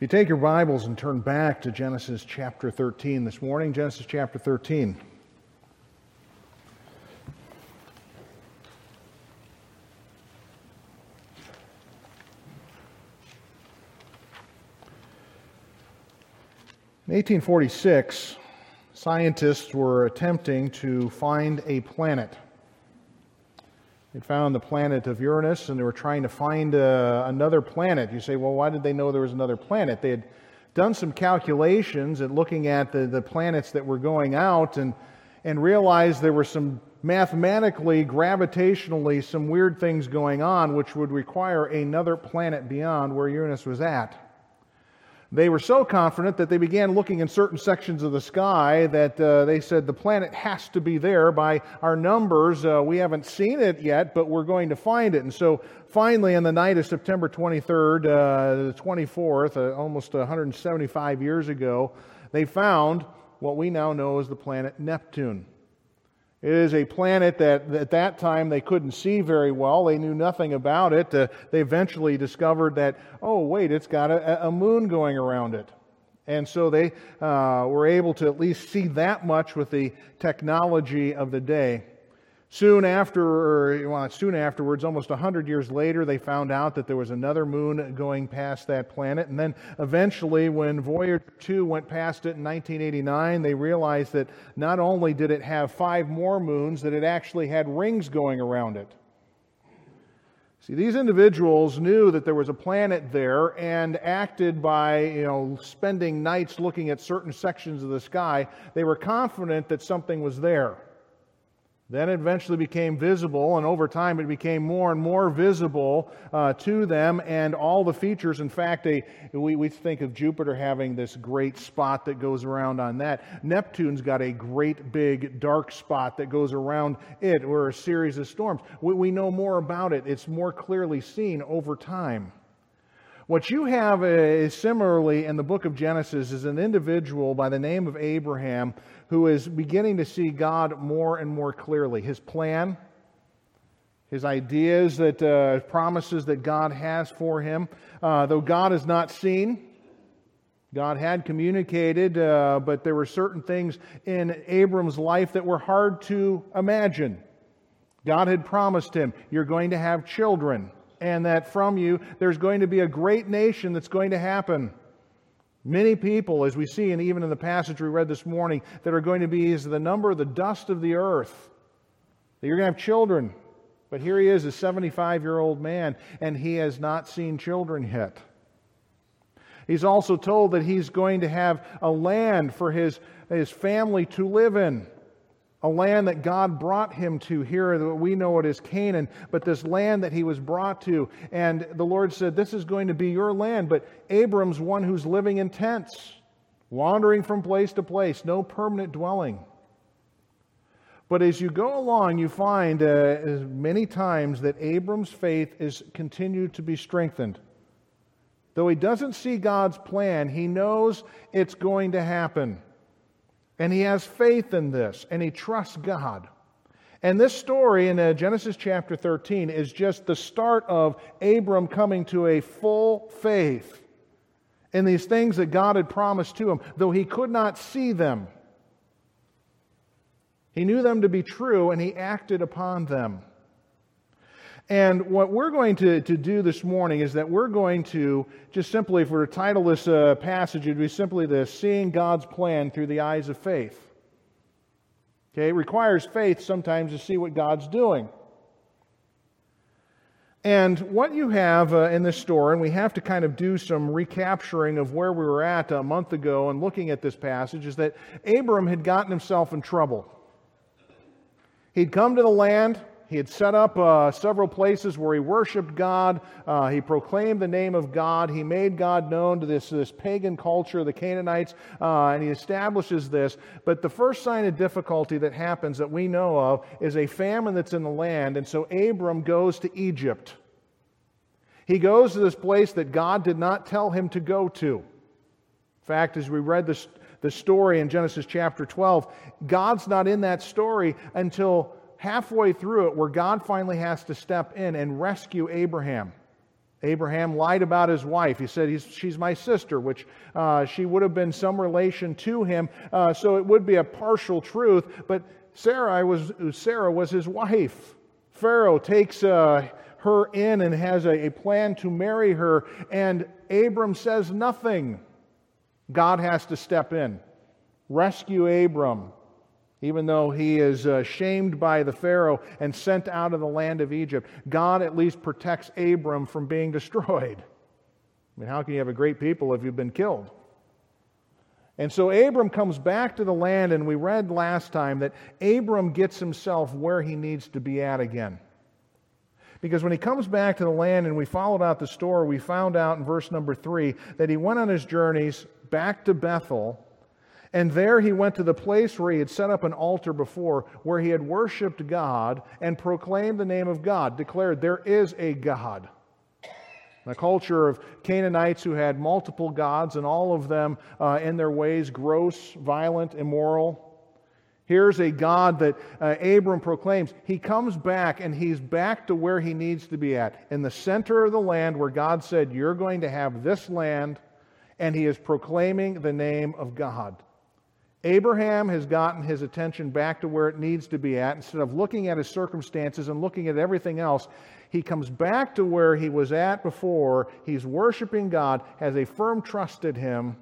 If you take your Bibles and turn back to Genesis chapter 13 this morning, Genesis chapter 13. In 1846, scientists were attempting to find a planet. They found the planet of Uranus and they were trying to find uh, another planet. You say, well, why did they know there was another planet? They had done some calculations and looking at the, the planets that were going out and, and realized there were some mathematically, gravitationally, some weird things going on which would require another planet beyond where Uranus was at. They were so confident that they began looking in certain sections of the sky that uh, they said the planet has to be there by our numbers. Uh, we haven't seen it yet, but we're going to find it. And so finally, on the night of September 23rd, uh, the 24th, uh, almost 175 years ago, they found what we now know as the planet Neptune. It is a planet that at that time they couldn't see very well. They knew nothing about it. Uh, they eventually discovered that, oh, wait, it's got a, a moon going around it. And so they uh, were able to at least see that much with the technology of the day. Soon after, well, soon afterwards, almost 100 years later, they found out that there was another moon going past that planet. And then eventually, when Voyager 2 went past it in 1989, they realized that not only did it have five more moons, that it actually had rings going around it. See, these individuals knew that there was a planet there and acted by, you know, spending nights looking at certain sections of the sky. They were confident that something was there. Then it eventually became visible, and over time it became more and more visible uh, to them, and all the features. In fact, a, we, we think of Jupiter having this great spot that goes around on that. Neptune's got a great big dark spot that goes around it, or a series of storms. We, we know more about it, it's more clearly seen over time. What you have is similarly in the book of Genesis is an individual by the name of Abraham who is beginning to see God more and more clearly. His plan, his ideas that uh, promises that God has for him. Uh, though God is not seen, God had communicated, uh, but there were certain things in Abram's life that were hard to imagine. God had promised him, You're going to have children and that from you there's going to be a great nation that's going to happen. Many people, as we see, and even in the passage we read this morning, that are going to be as the number of the dust of the earth. That you're going to have children. But here he is, a 75 year old man, and he has not seen children yet. He's also told that he's going to have a land for his, his family to live in a land that God brought him to here. that We know it as Canaan, but this land that he was brought to. And the Lord said, This is going to be your land. But Abram's one who's living in tents, wandering from place to place, no permanent dwelling. But as you go along, you find uh, many times that Abram's faith is continued to be strengthened. Though he doesn't see God's plan, he knows it's going to happen. And he has faith in this, and he trusts God. And this story in uh, Genesis chapter 13 is just the start of Abram coming to a full faith in these things that God had promised to him, though he could not see them. He knew them to be true, and he acted upon them. And what we're going to, to do this morning is that we're going to just simply, if we were to title this uh, passage, it would be simply this Seeing God's Plan Through the Eyes of Faith. Okay, it requires faith sometimes to see what God's doing. And what you have uh, in this story, and we have to kind of do some recapturing of where we were at a month ago and looking at this passage, is that Abram had gotten himself in trouble. He'd come to the land, he had set up uh, several places where he worshiped God. Uh, he proclaimed the name of God. He made God known to this, this pagan culture, the Canaanites, uh, and he establishes this. But the first sign of difficulty that happens that we know of is a famine that's in the land. And so Abram goes to Egypt. He goes to this place that God did not tell him to go to. In fact, as we read this, the story in Genesis chapter 12, God's not in that story until halfway through it where God finally has to step in and rescue Abraham. Abraham lied about his wife. He said she's my sister, which uh, she would have been some relation to him, uh, so it would be a partial truth. But Sarah was Sarah was his wife. Pharaoh takes uh, her in and has a, a plan to marry her, and Abram says nothing. God has to step in, rescue Abram even though he is uh, shamed by the Pharaoh and sent out of the land of Egypt, God at least protects Abram from being destroyed. I mean, how can you have a great people if you've been killed? And so Abram comes back to the land, and we read last time that Abram gets himself where he needs to be at again. Because when he comes back to the land and we followed out the story, we found out in verse number three that he went on his journeys back to Bethel and there he went to the place where he had set up an altar before, where he had worshiped God and proclaimed the name of God, declared, There is a God. A culture of Canaanites who had multiple gods, and all of them uh, in their ways gross, violent, immoral. Here's a God that uh, Abram proclaims. He comes back and he's back to where he needs to be at, in the center of the land where God said, You're going to have this land, and he is proclaiming the name of God. Abraham has gotten his attention back to where it needs to be at. Instead of looking at his circumstances and looking at everything else, he comes back to where he was at before. He's worshiping God, has a firm trust in him.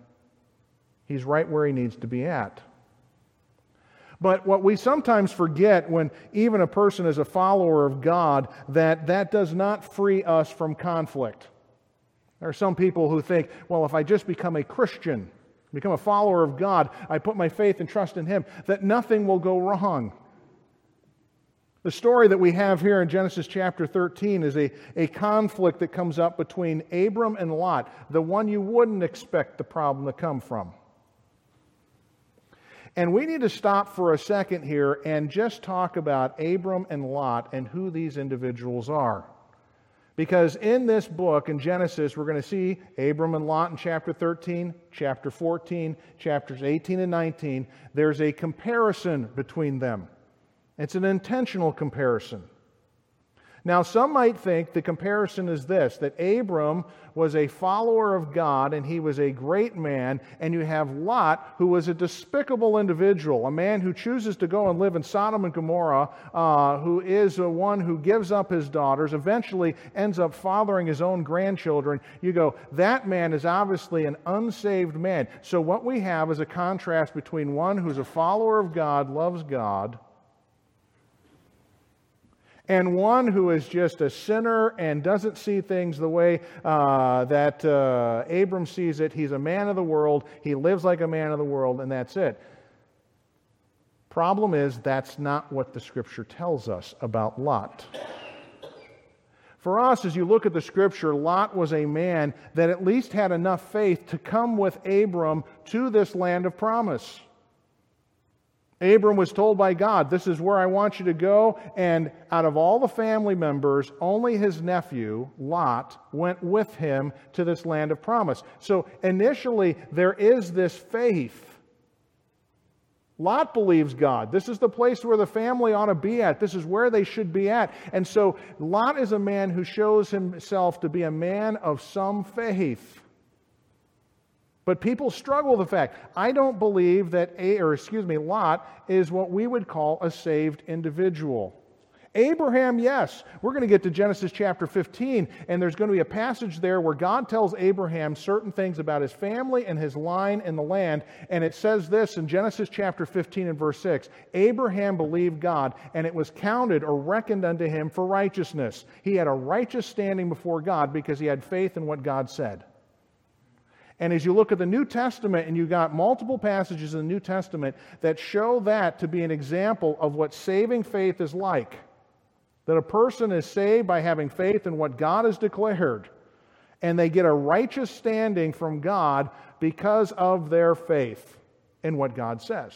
He's right where he needs to be at. But what we sometimes forget when even a person is a follower of God, that that does not free us from conflict. There are some people who think, well, if I just become a Christian, become a follower of God, I put my faith and trust in Him, that nothing will go wrong. The story that we have here in Genesis chapter 13 is a, a conflict that comes up between Abram and Lot, the one you wouldn't expect the problem to come from. And we need to stop for a second here and just talk about Abram and Lot and who these individuals are. Because in this book, in Genesis, we're going to see Abram and Lot in chapter 13, chapter 14, chapters 18 and 19. There's a comparison between them. It's an intentional comparison. Now, some might think the comparison is this that Abram was a follower of God and he was a great man, and you have Lot, who was a despicable individual, a man who chooses to go and live in Sodom and Gomorrah, uh, who is a one who gives up his daughters, eventually ends up fathering his own grandchildren. You go, that man is obviously an unsaved man. So, what we have is a contrast between one who's a follower of God, loves God, and one who is just a sinner and doesn't see things the way uh, that uh, Abram sees it. He's a man of the world, he lives like a man of the world, and that's it. Problem is, that's not what the scripture tells us about Lot. For us, as you look at the scripture, Lot was a man that at least had enough faith to come with Abram to this land of promise. Abram was told by God, This is where I want you to go. And out of all the family members, only his nephew, Lot, went with him to this land of promise. So initially, there is this faith. Lot believes God. This is the place where the family ought to be at. This is where they should be at. And so Lot is a man who shows himself to be a man of some faith. But people struggle with the fact. I don't believe that a or excuse me, Lot is what we would call a saved individual. Abraham, yes. We're going to get to Genesis chapter 15, and there's going to be a passage there where God tells Abraham certain things about his family and his line in the land. And it says this in Genesis chapter 15 and verse 6 Abraham believed God, and it was counted or reckoned unto him for righteousness. He had a righteous standing before God because he had faith in what God said. And as you look at the New Testament, and you've got multiple passages in the New Testament that show that to be an example of what saving faith is like. That a person is saved by having faith in what God has declared, and they get a righteous standing from God because of their faith in what God says.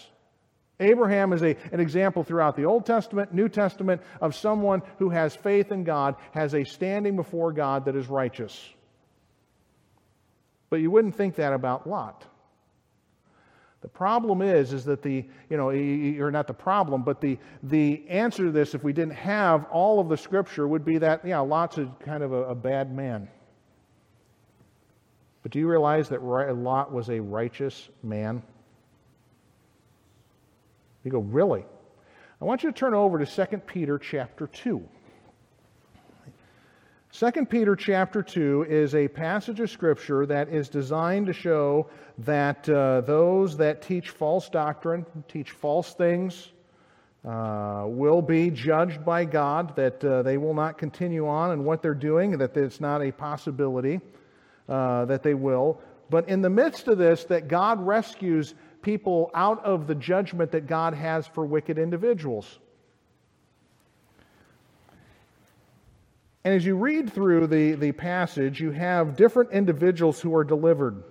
Abraham is a, an example throughout the Old Testament, New Testament of someone who has faith in God, has a standing before God that is righteous. But you wouldn't think that about Lot. The problem is, is that the, you know, or not the problem, but the, the answer to this, if we didn't have all of the scripture, would be that, yeah, Lot's a kind of a, a bad man. But do you realize that Lot was a righteous man? You go, really? I want you to turn over to 2 Peter chapter 2. 2 Peter chapter 2 is a passage of Scripture that is designed to show that uh, those that teach false doctrine, teach false things, uh, will be judged by God, that uh, they will not continue on in what they're doing, that it's not a possibility uh, that they will. But in the midst of this, that God rescues people out of the judgment that God has for wicked individuals. And as you read through the, the passage, you have different individuals who are delivered.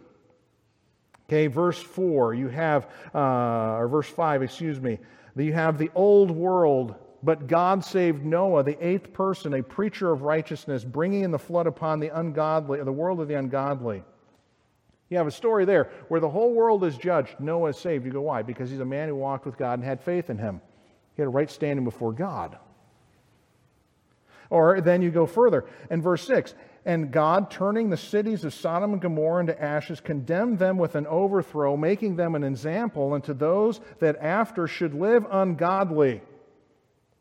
Okay, verse 4, you have, uh, or verse 5, excuse me, you have the old world, but God saved Noah, the eighth person, a preacher of righteousness, bringing in the flood upon the ungodly, the world of the ungodly. You have a story there where the whole world is judged. Noah is saved. You go, why? Because he's a man who walked with God and had faith in him. He had a right standing before God. Or then you go further. In verse 6, and God, turning the cities of Sodom and Gomorrah into ashes, condemned them with an overthrow, making them an example unto those that after should live ungodly.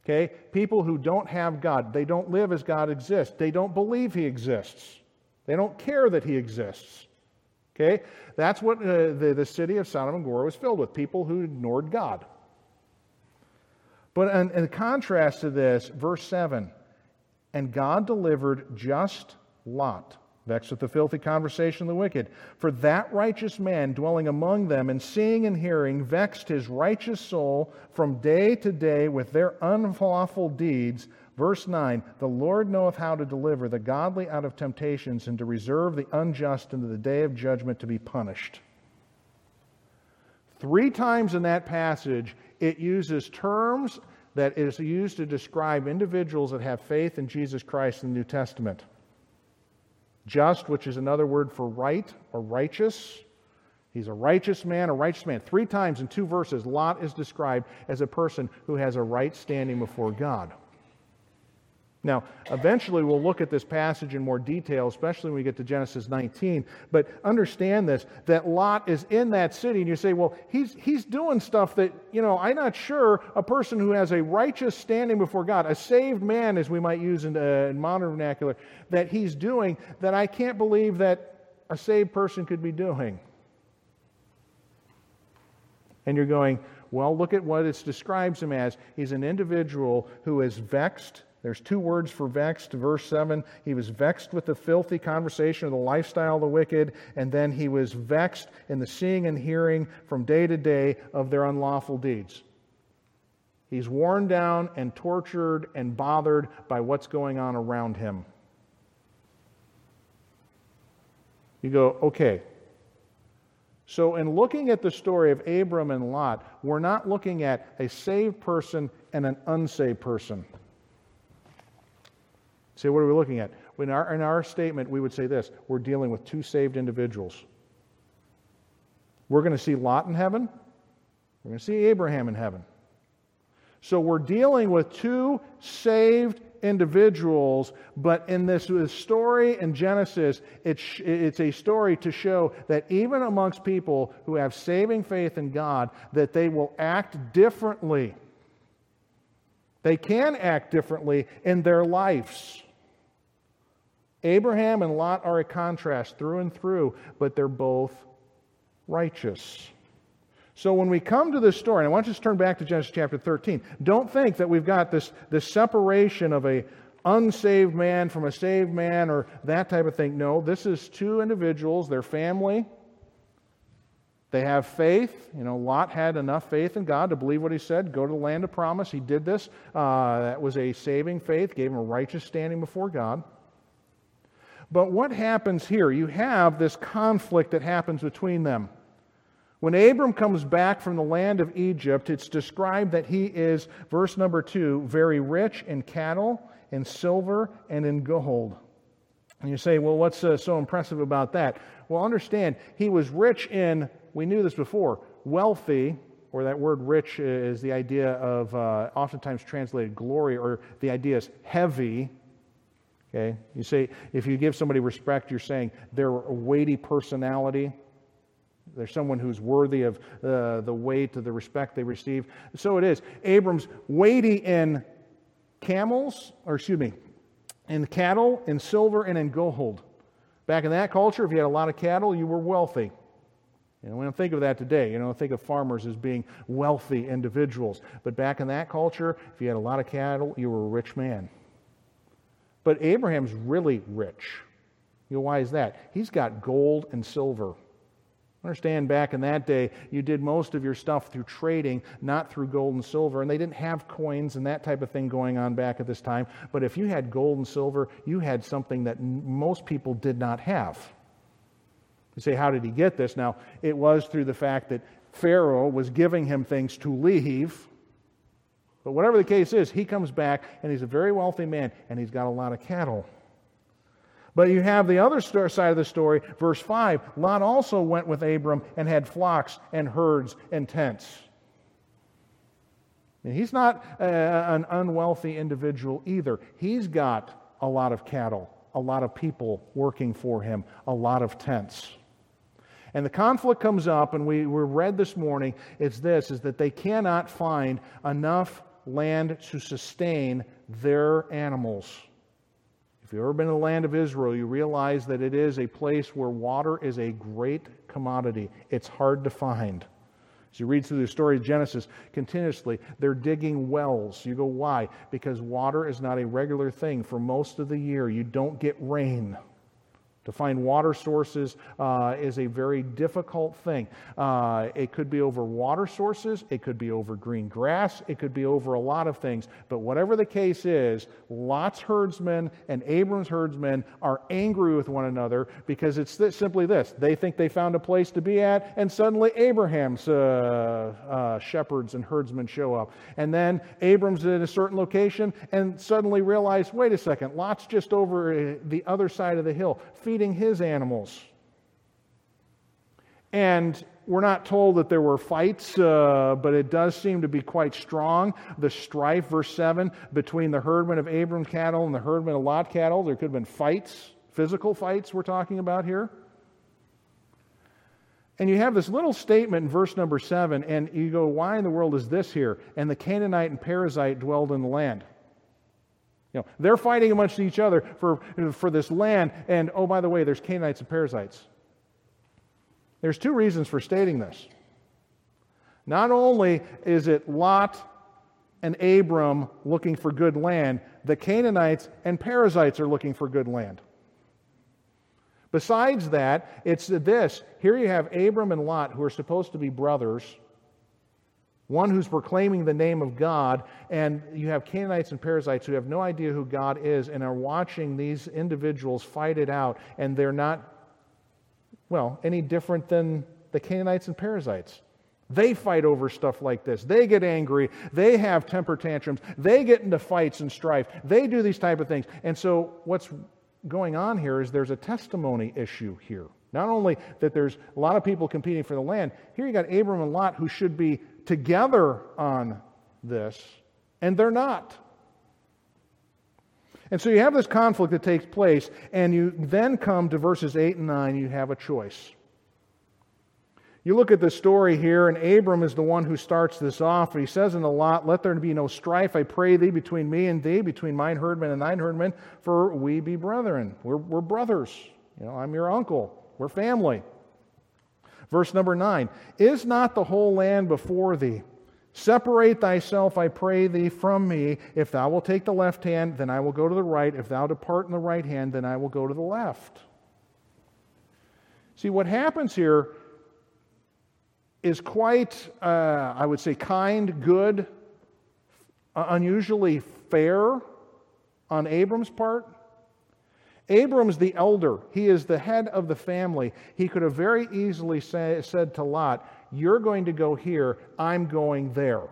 Okay? People who don't have God. They don't live as God exists. They don't believe He exists. They don't care that He exists. Okay? That's what uh, the, the city of Sodom and Gomorrah was filled with people who ignored God. But in, in contrast to this, verse 7 and God delivered just Lot, vexed with the filthy conversation of the wicked. For that righteous man dwelling among them and seeing and hearing vexed his righteous soul from day to day with their unlawful deeds. Verse 9 The Lord knoweth how to deliver the godly out of temptations and to reserve the unjust unto the day of judgment to be punished. Three times in that passage, it uses terms that is used to describe individuals that have faith in Jesus Christ in the New Testament. Just, which is another word for right or righteous. He's a righteous man, a righteous man. Three times in two verses, Lot is described as a person who has a right standing before God. Now, eventually we'll look at this passage in more detail, especially when we get to Genesis 19. But understand this that Lot is in that city, and you say, well, he's, he's doing stuff that, you know, I'm not sure a person who has a righteous standing before God, a saved man, as we might use in, uh, in modern vernacular, that he's doing that I can't believe that a saved person could be doing. And you're going, well, look at what it describes him as. He's an individual who is vexed there's two words for vexed. Verse 7 he was vexed with the filthy conversation of the lifestyle of the wicked, and then he was vexed in the seeing and hearing from day to day of their unlawful deeds. He's worn down and tortured and bothered by what's going on around him. You go, okay. So, in looking at the story of Abram and Lot, we're not looking at a saved person and an unsaved person. Say, what are we looking at? In our, in our statement, we would say this we're dealing with two saved individuals. We're going to see Lot in heaven, we're going to see Abraham in heaven. So we're dealing with two saved individuals, but in this story in Genesis, it's, it's a story to show that even amongst people who have saving faith in God, that they will act differently. They can act differently in their lives. Abraham and Lot are a contrast through and through, but they're both righteous. So when we come to this story, and I want you to turn back to Genesis chapter 13, don't think that we've got this, this separation of a unsaved man from a saved man or that type of thing. No, this is two individuals, their family. They have faith. You know, Lot had enough faith in God to believe what he said, go to the land of promise. He did this. Uh, that was a saving faith, gave him a righteous standing before God. But what happens here? You have this conflict that happens between them. When Abram comes back from the land of Egypt, it's described that he is, verse number two, very rich in cattle, in silver, and in gold. And you say, well, what's uh, so impressive about that? Well, understand, he was rich in, we knew this before, wealthy, or that word rich is the idea of uh, oftentimes translated glory, or the idea is heavy Okay? You see, if you give somebody respect, you're saying they're a weighty personality. They're someone who's worthy of uh, the weight of the respect they receive. So it is. Abram's weighty in camels, or excuse me, in cattle, in silver, and in gold. Back in that culture, if you had a lot of cattle, you were wealthy. You know, we don't think of that today. You don't think of farmers as being wealthy individuals. But back in that culture, if you had a lot of cattle, you were a rich man. But Abraham's really rich. You know, why is that? He's got gold and silver. Understand, back in that day, you did most of your stuff through trading, not through gold and silver. And they didn't have coins and that type of thing going on back at this time. But if you had gold and silver, you had something that most people did not have. You say, how did he get this? Now, it was through the fact that Pharaoh was giving him things to leave. But whatever the case is, he comes back and he's a very wealthy man and he's got a lot of cattle. But you have the other side of the story, verse 5. Lot also went with Abram and had flocks and herds and tents. And he's not uh, an unwealthy individual either. He's got a lot of cattle, a lot of people working for him, a lot of tents. And the conflict comes up, and we were read this morning, it's this, is that they cannot find enough land to sustain their animals. If you've ever been to the land of Israel, you realize that it is a place where water is a great commodity. It's hard to find. As you read through the story of Genesis continuously, they're digging wells. You go, why? Because water is not a regular thing for most of the year. You don't get rain. To find water sources uh, is a very difficult thing. Uh, it could be over water sources, it could be over green grass, it could be over a lot of things. But whatever the case is, Lot's herdsmen and Abram's herdsmen are angry with one another because it's simply this. They think they found a place to be at, and suddenly Abraham's uh, uh shepherds and herdsmen show up. And then Abram's at a certain location and suddenly realize wait a second, Lot's just over uh, the other side of the hill feeding his animals. And we're not told that there were fights, uh, but it does seem to be quite strong. The strife, verse 7, between the herdmen of Abram's cattle and the herdmen of Lot cattle. There could have been fights, physical fights we're talking about here. And you have this little statement in verse number 7, and you go, why in the world is this here? And the Canaanite and Perizzite dwelled in the land. You know, they're fighting amongst each other for, for this land. And oh, by the way, there's Canaanites and Perizzites. There's two reasons for stating this. Not only is it Lot and Abram looking for good land, the Canaanites and Perizzites are looking for good land. Besides that, it's this here you have Abram and Lot, who are supposed to be brothers one who's proclaiming the name of God, and you have Canaanites and Perizzites who have no idea who God is and are watching these individuals fight it out, and they're not, well, any different than the Canaanites and Perizzites. They fight over stuff like this. They get angry. They have temper tantrums. They get into fights and strife. They do these type of things. And so what's going on here is there's a testimony issue here. Not only that there's a lot of people competing for the land, here you got Abram and Lot who should be together on this, and they're not. And so you have this conflict that takes place, and you then come to verses 8 and 9, you have a choice. You look at the story here, and Abram is the one who starts this off. He says in the lot, Let there be no strife, I pray thee, between me and thee, between mine herdmen and thine herdmen, for we be brethren. We're, we're brothers. You know, I'm your uncle. We're family. Verse number 9 Is not the whole land before thee? Separate thyself, I pray thee, from me. If thou wilt take the left hand, then I will go to the right. If thou depart in the right hand, then I will go to the left. See, what happens here is quite, uh, I would say, kind, good, unusually fair on Abram's part. Abram's the elder, he is the head of the family. He could have very easily say, said to Lot, You're going to go here, I'm going there.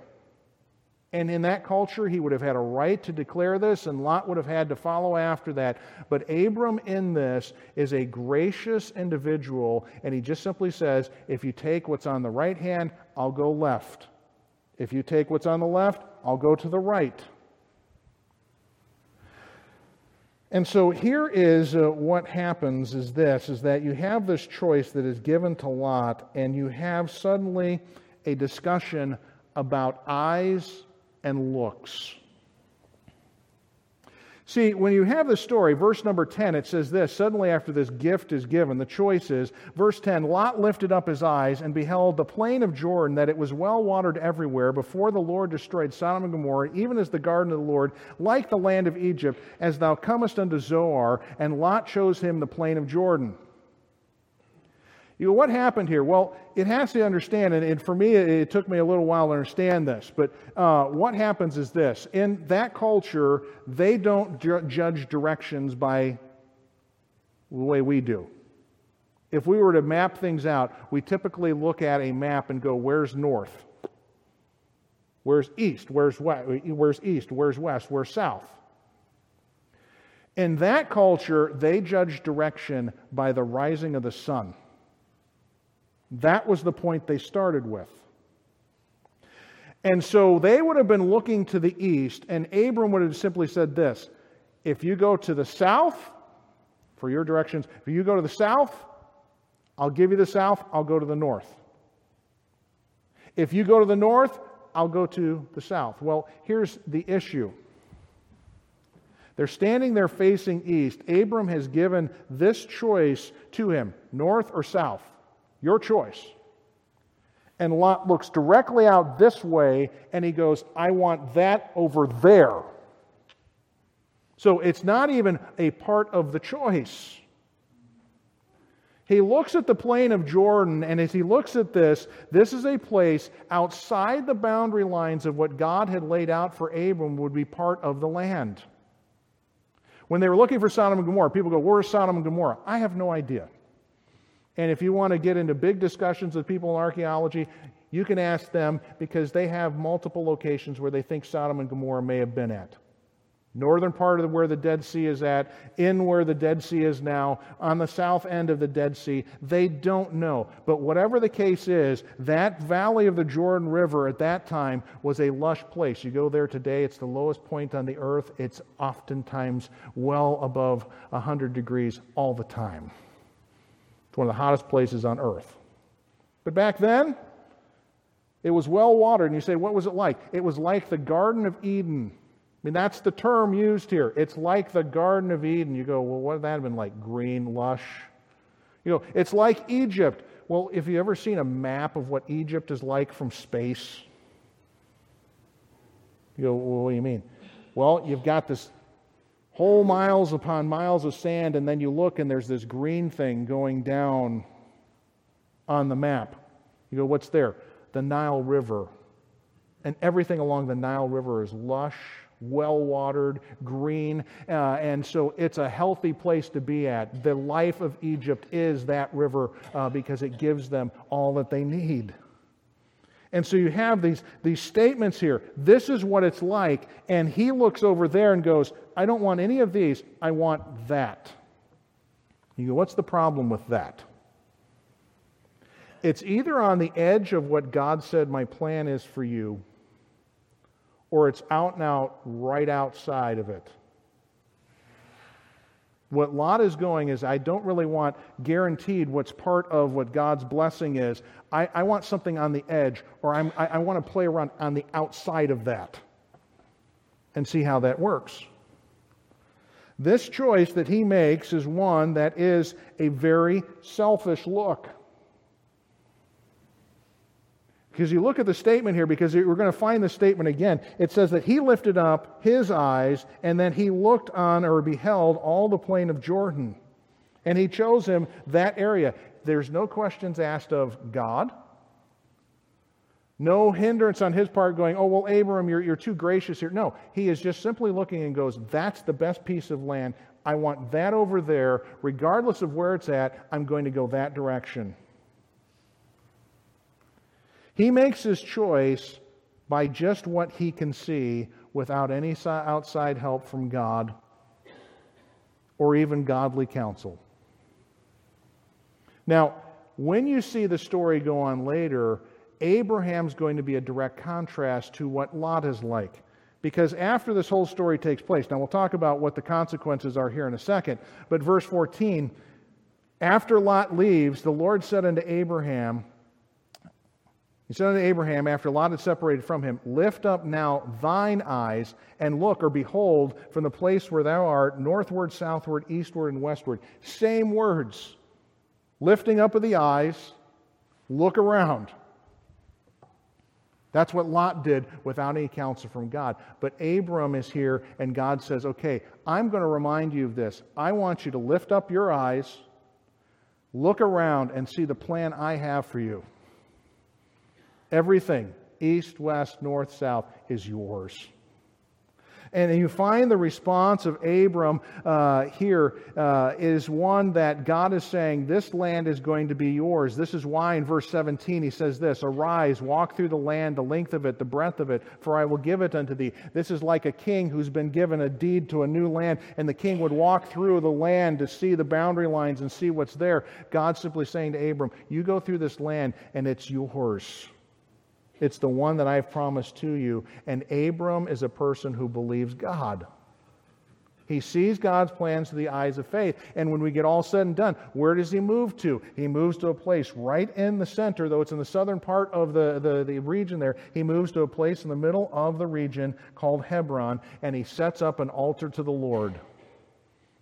And in that culture, he would have had a right to declare this, and Lot would have had to follow after that. But Abram, in this, is a gracious individual, and he just simply says, If you take what's on the right hand, I'll go left. If you take what's on the left, I'll go to the right. And so here is uh, what happens is this is that you have this choice that is given to Lot and you have suddenly a discussion about eyes and looks. See, when you have the story, verse number 10, it says this Suddenly, after this gift is given, the choice is, verse 10 Lot lifted up his eyes and beheld the plain of Jordan, that it was well watered everywhere, before the Lord destroyed Sodom and Gomorrah, even as the garden of the Lord, like the land of Egypt, as thou comest unto Zoar. And Lot chose him the plain of Jordan. You go, what happened here? Well, it has to understand, and, for me, it, it, took me a little while to understand this, but uh, what happens is this. In that culture, they don't ju- judge directions by the way we do. If we were to map things out, we typically look at a map and go, where's north? Where's east? Where's west? Where's east? Where's west? Where's south? In that culture, they judge direction by the rising of the sun. That was the point they started with. And so they would have been looking to the east, and Abram would have simply said this If you go to the south, for your directions, if you go to the south, I'll give you the south, I'll go to the north. If you go to the north, I'll go to the south. Well, here's the issue. They're standing there facing east. Abram has given this choice to him north or south. Your choice. And Lot looks directly out this way and he goes, I want that over there. So it's not even a part of the choice. He looks at the plain of Jordan, and as he looks at this, this is a place outside the boundary lines of what God had laid out for Abram would be part of the land. When they were looking for Sodom and Gomorrah, people go, Where's Sodom and Gomorrah? I have no idea. And if you want to get into big discussions with people in archaeology, you can ask them because they have multiple locations where they think Sodom and Gomorrah may have been at. Northern part of where the Dead Sea is at, in where the Dead Sea is now, on the south end of the Dead Sea. They don't know. But whatever the case is, that valley of the Jordan River at that time was a lush place. You go there today, it's the lowest point on the earth. It's oftentimes well above 100 degrees all the time one of the hottest places on earth. But back then, it was well watered. And you say, what was it like? It was like the Garden of Eden. I mean, that's the term used here. It's like the Garden of Eden. You go, well, what would that have been like? Green, lush? You know, it's like Egypt. Well, if you ever seen a map of what Egypt is like from space, you go, well, what do you mean? Well, you've got this whole miles upon miles of sand, and then you look and there's this green thing going down on the map. You go, what's there? The Nile River. And everything along the Nile River is lush, well watered, green, uh, and so it's a healthy place to be at. The life of Egypt is that river uh, because it gives them all that they need. And so you have these, these statements here. This is what it's like. And he looks over there and goes, I don't want any of these. I want that. You go, what's the problem with that? It's either on the edge of what God said my plan is for you, or it's out and out right outside of it. What Lot is going is, I don't really want guaranteed what's part of what God's blessing is. I, I want something on the edge, or I'm, I, I want to play around on the outside of that and see how that works. This choice that he makes is one that is a very selfish look. Because you look at the statement here, because we're going to find the statement again. It says that he lifted up his eyes, and then he looked on or beheld all the plain of Jordan. And he chose him that area. There's no questions asked of God. No hindrance on his part going, oh, well, Abram, you're, you're too gracious here. No, he is just simply looking and goes, that's the best piece of land. I want that over there. Regardless of where it's at, I'm going to go that direction. He makes his choice by just what he can see without any outside help from God or even godly counsel. Now, when you see the story go on later, Abraham's going to be a direct contrast to what Lot is like. Because after this whole story takes place, now we'll talk about what the consequences are here in a second, but verse 14, after Lot leaves, the Lord said unto Abraham, he said unto Abraham, after Lot had separated from him, Lift up now thine eyes and look or behold from the place where thou art, northward, southward, eastward, and westward. Same words. Lifting up of the eyes, look around. That's what Lot did without any counsel from God. But Abram is here, and God says, Okay, I'm going to remind you of this. I want you to lift up your eyes, look around, and see the plan I have for you. Everything, east, west, north, south, is yours. And you find the response of Abram uh, here uh, is one that God is saying, This land is going to be yours. This is why in verse 17 he says this Arise, walk through the land, the length of it, the breadth of it, for I will give it unto thee. This is like a king who's been given a deed to a new land, and the king would walk through the land to see the boundary lines and see what's there. God simply saying to Abram, You go through this land, and it's yours. It's the one that I've promised to you. And Abram is a person who believes God. He sees God's plans through the eyes of faith. And when we get all said and done, where does he move to? He moves to a place right in the center, though it's in the southern part of the, the, the region there. He moves to a place in the middle of the region called Hebron, and he sets up an altar to the Lord.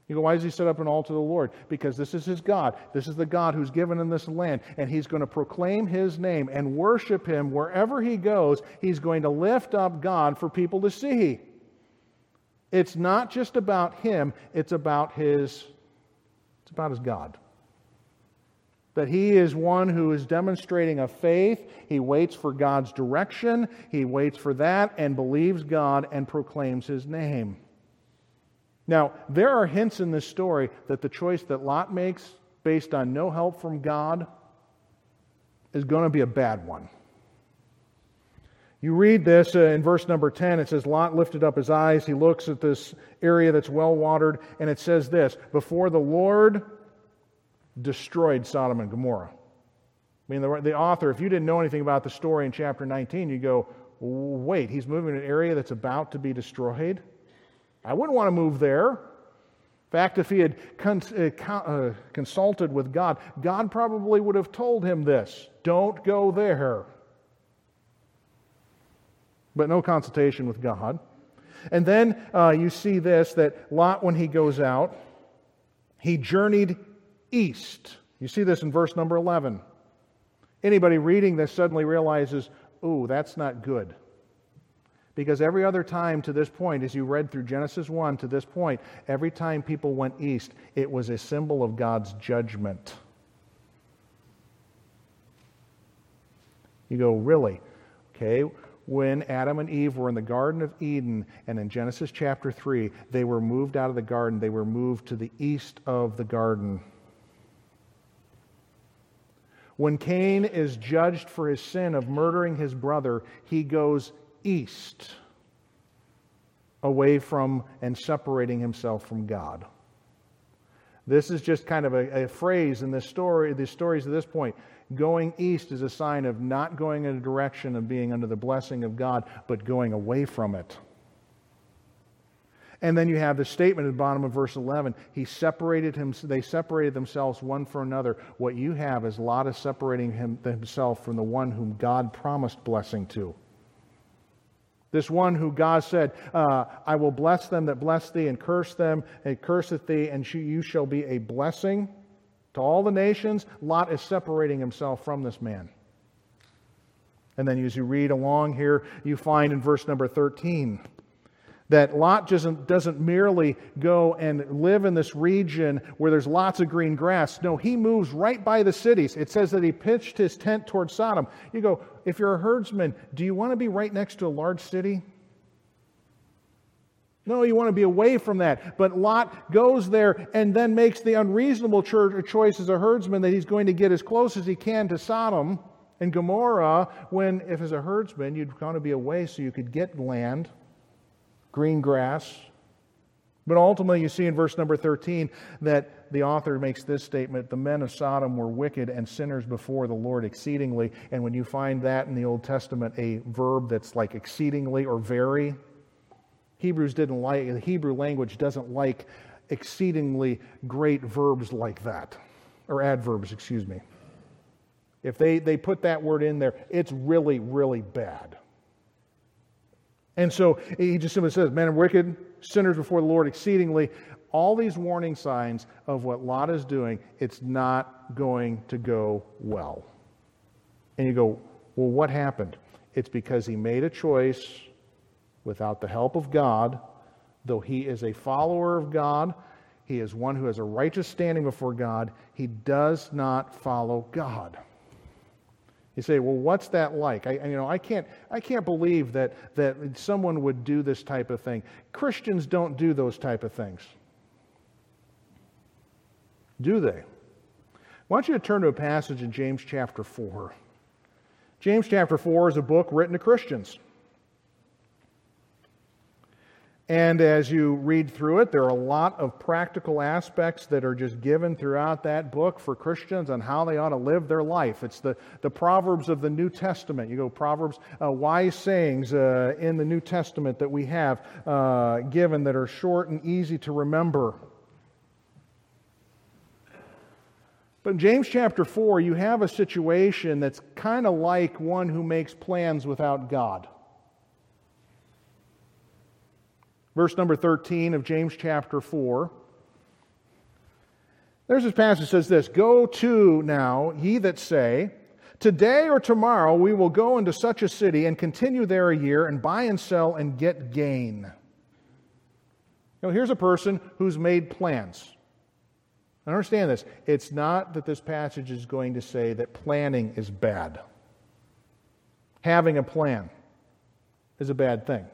You go, why does he set up an altar to the Lord? Because this is his God. This is the God who's given him this land. And he's going to proclaim his name and worship him wherever he goes. He's going to lift up God for people to see. It's not just about him, it's about his it's about his God. That he is one who is demonstrating a faith. He waits for God's direction. He waits for that and believes God and proclaims his name. Now, there are hints in this story that the choice that Lot makes based on no help from God is going to be a bad one. You read this uh, in verse number 10. It says, Lot lifted up his eyes. He looks at this area that's well watered, and it says this Before the Lord destroyed Sodom and Gomorrah. I mean, the, the author, if you didn't know anything about the story in chapter 19, you go, wait, he's moving to an area that's about to be destroyed? I wouldn't want to move there. In fact, if he had uh, uh, consulted with God, God probably would have told him this don't go there. But no consultation with God. And then uh, you see this that Lot, when he goes out, he journeyed east. You see this in verse number 11. Anybody reading this suddenly realizes, ooh, that's not good. Because every other time to this point, as you read through Genesis 1 to this point, every time people went east, it was a symbol of God's judgment. You go, really? Okay. When Adam and Eve were in the Garden of Eden, and in Genesis chapter 3, they were moved out of the garden, they were moved to the east of the garden. When Cain is judged for his sin of murdering his brother, he goes east, away from and separating himself from God. This is just kind of a, a phrase in this story, the stories at this point. Going east is a sign of not going in a direction of being under the blessing of God, but going away from it. And then you have the statement at the bottom of verse 11. He separated him, they separated themselves one from another. What you have is Lot is separating him, himself from the one whom God promised blessing to. This one who God said, uh, I will bless them that bless thee, and curse them and curseth thee, and you shall be a blessing to all the nations. Lot is separating himself from this man. And then as you read along here, you find in verse number 13 that Lot doesn't, doesn't merely go and live in this region where there's lots of green grass. No, he moves right by the cities. It says that he pitched his tent toward Sodom. You go, if you're a herdsman, do you want to be right next to a large city? No, you want to be away from that. But Lot goes there and then makes the unreasonable choice as a herdsman that he's going to get as close as he can to Sodom and Gomorrah when, if as a herdsman, you'd want to be away so you could get land green grass. But ultimately, you see in verse number 13 that the author makes this statement The men of Sodom were wicked and sinners before the Lord exceedingly. And when you find that in the Old Testament, a verb that's like exceedingly or very, Hebrews didn't like the Hebrew language doesn't like exceedingly great verbs like that, or adverbs, excuse me. If they, they put that word in there, it's really, really bad. And so he just simply says, Men are wicked, sinners before the Lord exceedingly. All these warning signs of what Lot is doing, it's not going to go well. And you go, Well, what happened? It's because he made a choice without the help of God, though he is a follower of God, he is one who has a righteous standing before God, he does not follow God. You say, well, what's that like? I, you know, I can't, I can't believe that, that someone would do this type of thing. Christians don't do those type of things. Do they? I want you to turn to a passage in James chapter 4. James chapter 4 is a book written to Christians. And as you read through it, there are a lot of practical aspects that are just given throughout that book for Christians on how they ought to live their life. It's the, the Proverbs of the New Testament. You go, Proverbs, uh, wise sayings uh, in the New Testament that we have uh, given that are short and easy to remember. But in James chapter 4, you have a situation that's kind of like one who makes plans without God. Verse number 13 of James chapter 4. There's this passage that says this Go to now, ye that say, Today or tomorrow we will go into such a city and continue there a year and buy and sell and get gain. You know, here's a person who's made plans. I understand this. It's not that this passage is going to say that planning is bad. Having a plan is a bad thing.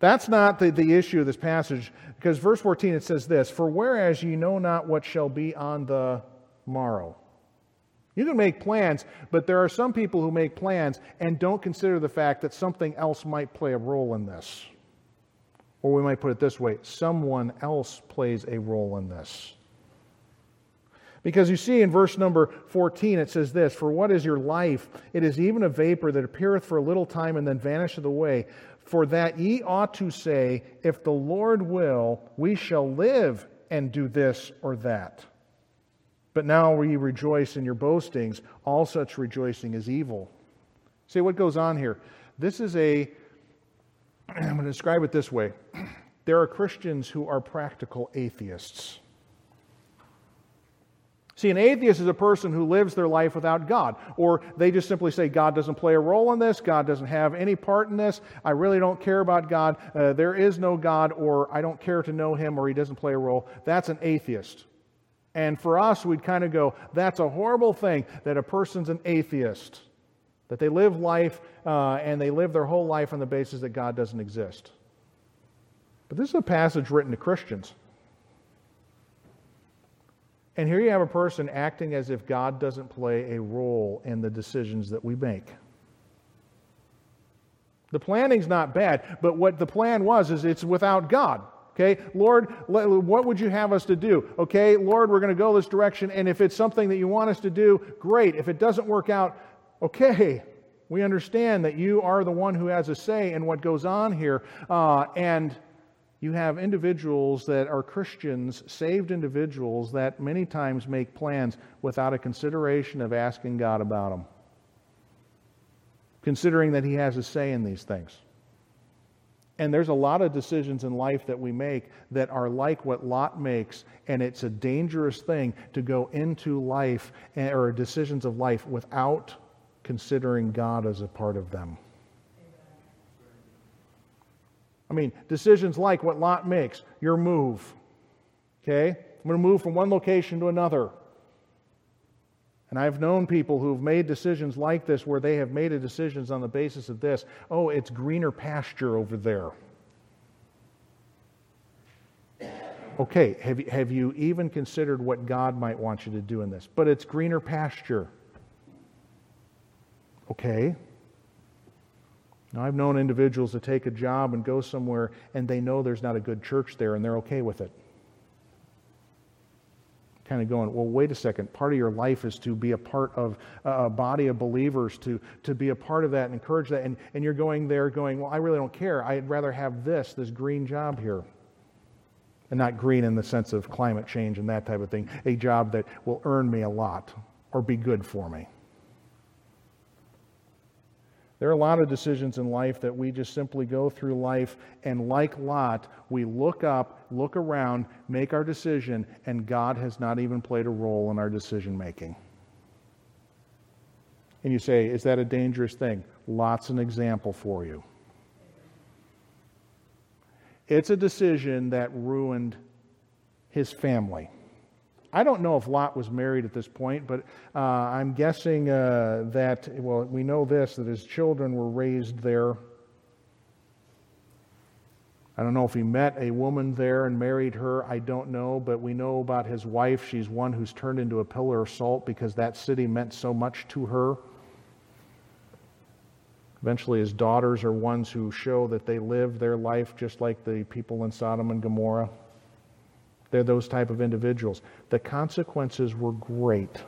That's not the, the issue of this passage, because verse 14 it says this For whereas ye know not what shall be on the morrow. You can make plans, but there are some people who make plans and don't consider the fact that something else might play a role in this. Or we might put it this way someone else plays a role in this. Because you see in verse number 14, it says this For what is your life? It is even a vapor that appeareth for a little time and then vanisheth away. For that ye ought to say, If the Lord will, we shall live and do this or that. But now we rejoice in your boastings. All such rejoicing is evil. See what goes on here. This is a, I'm going to describe it this way. There are Christians who are practical atheists. See, an atheist is a person who lives their life without God. Or they just simply say, God doesn't play a role in this, God doesn't have any part in this, I really don't care about God, uh, there is no God, or I don't care to know him, or he doesn't play a role. That's an atheist. And for us, we'd kind of go, that's a horrible thing that a person's an atheist, that they live life uh, and they live their whole life on the basis that God doesn't exist. But this is a passage written to Christians. And here you have a person acting as if God doesn't play a role in the decisions that we make. The planning's not bad, but what the plan was is it's without God. Okay, Lord, what would you have us to do? Okay, Lord, we're going to go this direction, and if it's something that you want us to do, great. If it doesn't work out, okay, we understand that you are the one who has a say in what goes on here, uh, and you have individuals that are Christians, saved individuals, that many times make plans without a consideration of asking God about them, considering that He has a say in these things. And there's a lot of decisions in life that we make that are like what Lot makes, and it's a dangerous thing to go into life eh, or decisions of life without considering God as a part of them. I mean, decisions like what Lot makes, your move. Okay? I'm going to move from one location to another. And I've known people who've made decisions like this where they have made decisions on the basis of this oh, it's greener pasture over there. Okay, have you, have you even considered what God might want you to do in this? But it's greener pasture. Okay, now, I've known individuals that take a job and go somewhere and they know there's not a good church there and they're okay with it. kind of going, well, wait a second. Part of your life is to be a part of a body of believers, to, to be a part of that and encourage that. And, and you're going there going, well, I really don't care. I'd rather have this, this green job here. And not green in the sense of climate change and that type of thing. A job that will earn me a lot or be good for me. There are a lot of decisions in life that we just simply go through life, and like Lot, we look up, look around, make our decision, and God has not even played a role in our decision making. And you say, is that a dangerous thing? Lot's an example for you. It's a decision that ruined his family. I don't know if Lot was married at this point, but uh, I'm guessing uh, that, well, we know this, that his children were raised there. I don't know if he met a woman there and married her. I don't know, but we know about his wife. She's one who's turned into a pillar of salt because that city meant so much to her. Eventually, his daughters are ones who show that they live their life just like the people in Sodom and Gomorrah. They're those type of individuals. The consequences were great.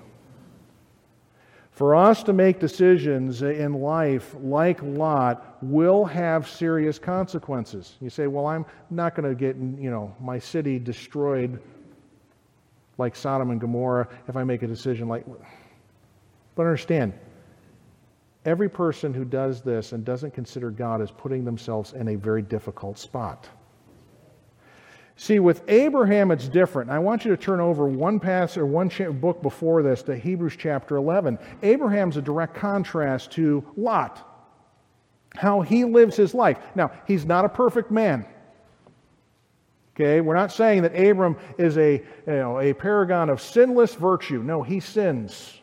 For us to make decisions in life like Lot will have serious consequences. You say, well, I'm not going to get, you know, my city destroyed like Sodom and Gomorrah if I make a decision like. But understand, every person who does this and doesn't consider God is putting themselves in a very difficult spot. See, with Abraham, it's different. I want you to turn over one pass or one book before this to Hebrews chapter 11. Abraham's a direct contrast to Lot, how he lives his life. Now, he's not a perfect man. Okay, we're not saying that Abram is a, you know, a paragon of sinless virtue. No, he sins.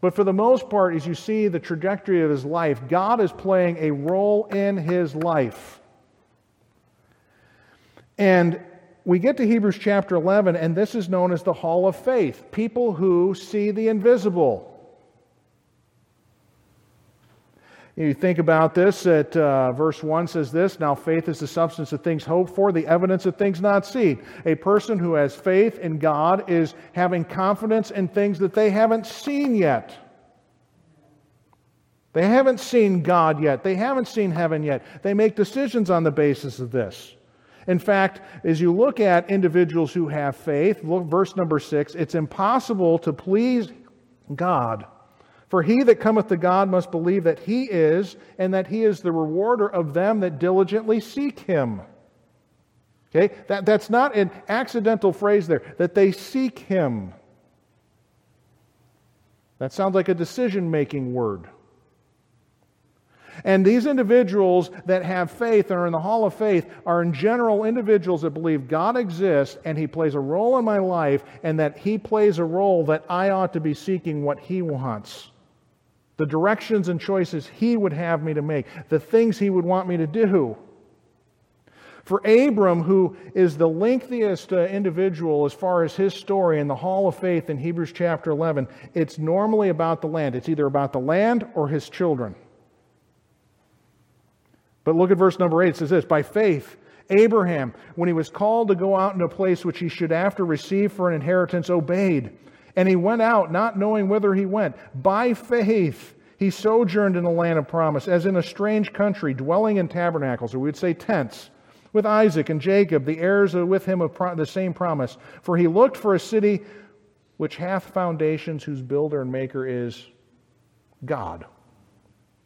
But for the most part, as you see the trajectory of his life, God is playing a role in his life. And we get to Hebrews chapter 11, and this is known as the Hall of Faith people who see the invisible. You think about this at uh, verse 1 says this Now faith is the substance of things hoped for, the evidence of things not seen. A person who has faith in God is having confidence in things that they haven't seen yet. They haven't seen God yet. They haven't seen heaven yet. They make decisions on the basis of this. In fact, as you look at individuals who have faith, look verse number 6, it's impossible to please God. For he that cometh to God must believe that he is, and that he is the rewarder of them that diligently seek him. Okay? That, that's not an accidental phrase there, that they seek him. That sounds like a decision making word. And these individuals that have faith and are in the hall of faith are in general individuals that believe God exists and He plays a role in my life and that He plays a role that I ought to be seeking what He wants. The directions and choices He would have me to make, the things He would want me to do. For Abram, who is the lengthiest uh, individual as far as his story in the Hall of Faith in Hebrews chapter 11, it's normally about the land. It's either about the land or his children. But look at verse number 8. It says this By faith, Abraham, when he was called to go out into a place which he should after receive for an inheritance, obeyed. And he went out, not knowing whither he went. By faith, he sojourned in the land of promise, as in a strange country, dwelling in tabernacles, or we'd say tents, with Isaac and Jacob, the heirs with him of the same promise. For he looked for a city which hath foundations, whose builder and maker is God.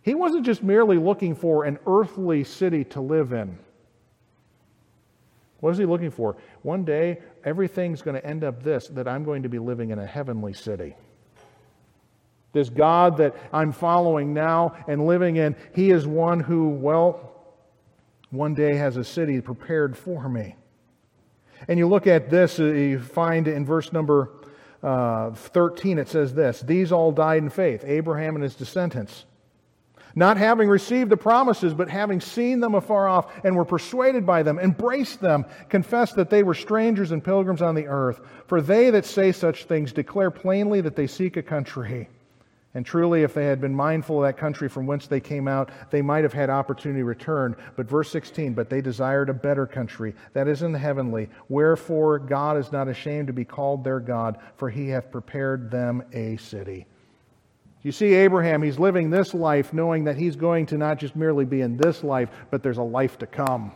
He wasn't just merely looking for an earthly city to live in. What is he looking for? One day, everything's going to end up this that I'm going to be living in a heavenly city. This God that I'm following now and living in, he is one who, well, one day has a city prepared for me. And you look at this, uh, you find in verse number uh, 13, it says this These all died in faith, Abraham and his descendants not having received the promises, but having seen them afar off, and were persuaded by them, embraced them, confessed that they were strangers and pilgrims on the earth. For they that say such things declare plainly that they seek a country. And truly, if they had been mindful of that country from whence they came out, they might have had opportunity to return. But verse 16, but they desired a better country, that is in the heavenly. Wherefore God is not ashamed to be called their God, for he hath prepared them a city. You see, Abraham, he's living this life knowing that he's going to not just merely be in this life, but there's a life to come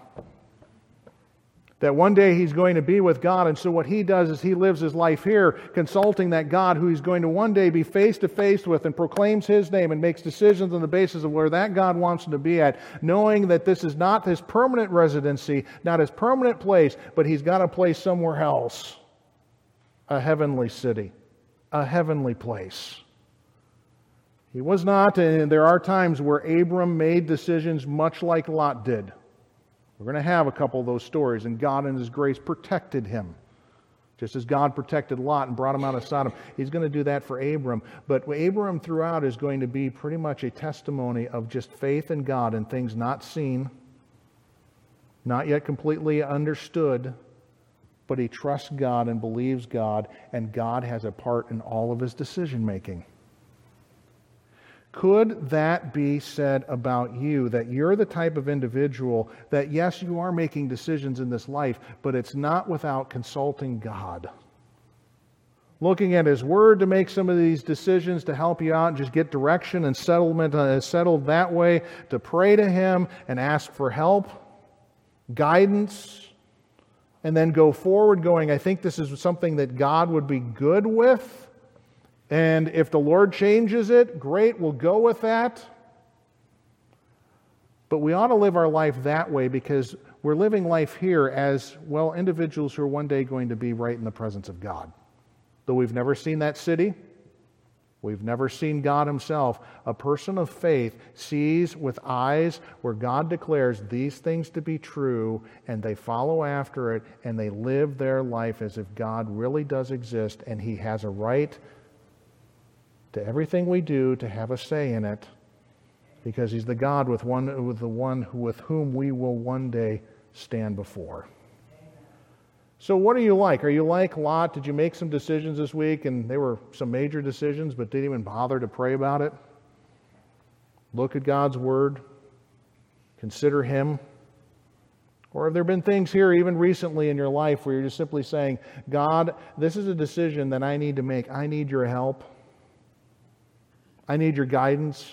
that one day he's going to be with God. And so what he does is he lives his life here, consulting that God who he's going to one day be face to face with and proclaims his name and makes decisions on the basis of where that God wants him to be at, knowing that this is not his permanent residency, not his permanent place, but he's got a place somewhere else a heavenly city, a heavenly place. He was not, and there are times where Abram made decisions much like Lot did. We're going to have a couple of those stories, and God in His grace protected him. Just as God protected Lot and brought him out of Sodom, He's going to do that for Abram. But Abram throughout is going to be pretty much a testimony of just faith in God and things not seen, not yet completely understood, but he trusts God and believes God, and God has a part in all of his decision making. Could that be said about you? That you're the type of individual that, yes, you are making decisions in this life, but it's not without consulting God. Looking at His Word to make some of these decisions to help you out and just get direction and settlement uh, settled that way, to pray to Him and ask for help, guidance, and then go forward going, I think this is something that God would be good with and if the Lord changes it, great, we'll go with that. But we ought to live our life that way because we're living life here as, well, individuals who are one day going to be right in the presence of God. Though we've never seen that city, we've never seen God Himself, a person of faith sees with eyes where God declares these things to be true, and they follow after it, and they live their life as if God really does exist, and He has a right to everything we do to have a say in it because he's the God with, one, with the one with whom we will one day stand before. So, what are you like? Are you like Lot? Did you make some decisions this week and they were some major decisions, but didn't even bother to pray about it? Look at God's Word, consider Him. Or have there been things here, even recently in your life, where you're just simply saying, God, this is a decision that I need to make. I need your help. I need your guidance.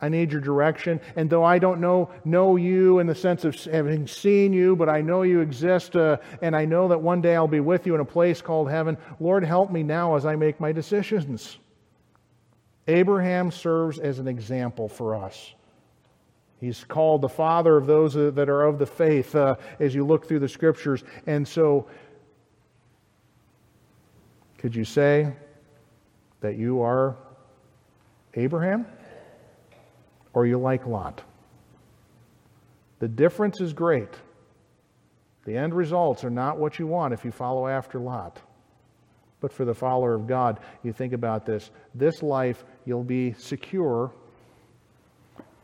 I need your direction. And though I don't know, know you in the sense of having seen you, but I know you exist, uh, and I know that one day I'll be with you in a place called heaven, Lord, help me now as I make my decisions. Abraham serves as an example for us. He's called the father of those that are of the faith uh, as you look through the scriptures. And so, could you say that you are Abraham or you like Lot. The difference is great. The end results are not what you want if you follow after Lot. But for the follower of God, you think about this. This life, you'll be secure,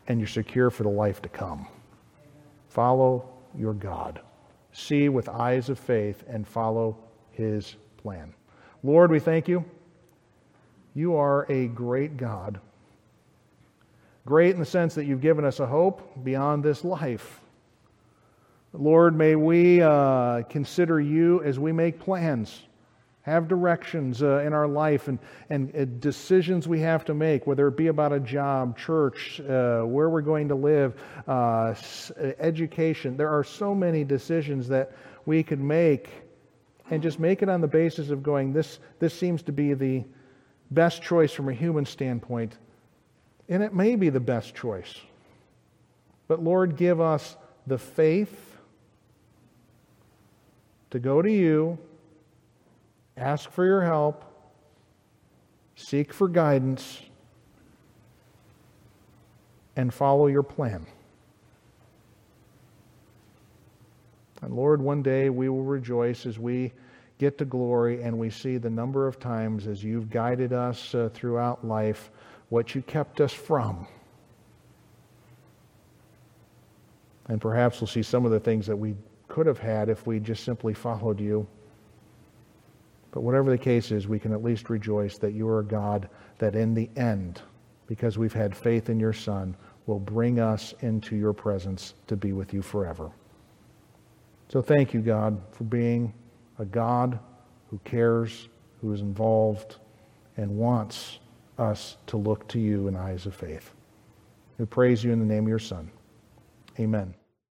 and you're secure for the life to come. Follow your God. See with eyes of faith and follow his plan. Lord, we thank you. You are a great God. Great in the sense that you've given us a hope beyond this life. Lord, may we uh, consider you as we make plans, have directions uh, in our life, and, and uh, decisions we have to make, whether it be about a job, church, uh, where we're going to live, uh, education. There are so many decisions that we could make, and just make it on the basis of going, this, this seems to be the best choice from a human standpoint. And it may be the best choice. But Lord, give us the faith to go to you, ask for your help, seek for guidance, and follow your plan. And Lord, one day we will rejoice as we get to glory and we see the number of times as you've guided us uh, throughout life, what you kept us from. And perhaps we'll see some of the things that we could have had if we just simply followed you. But whatever the case is, we can at least rejoice that you are a God that in the end because we've had faith in your Son, will bring us into your presence to be with you forever. So thank you, God, for being a God who cares, who is involved, and wants us to look to you in eyes of faith. We praise you in the name of your Son. Amen.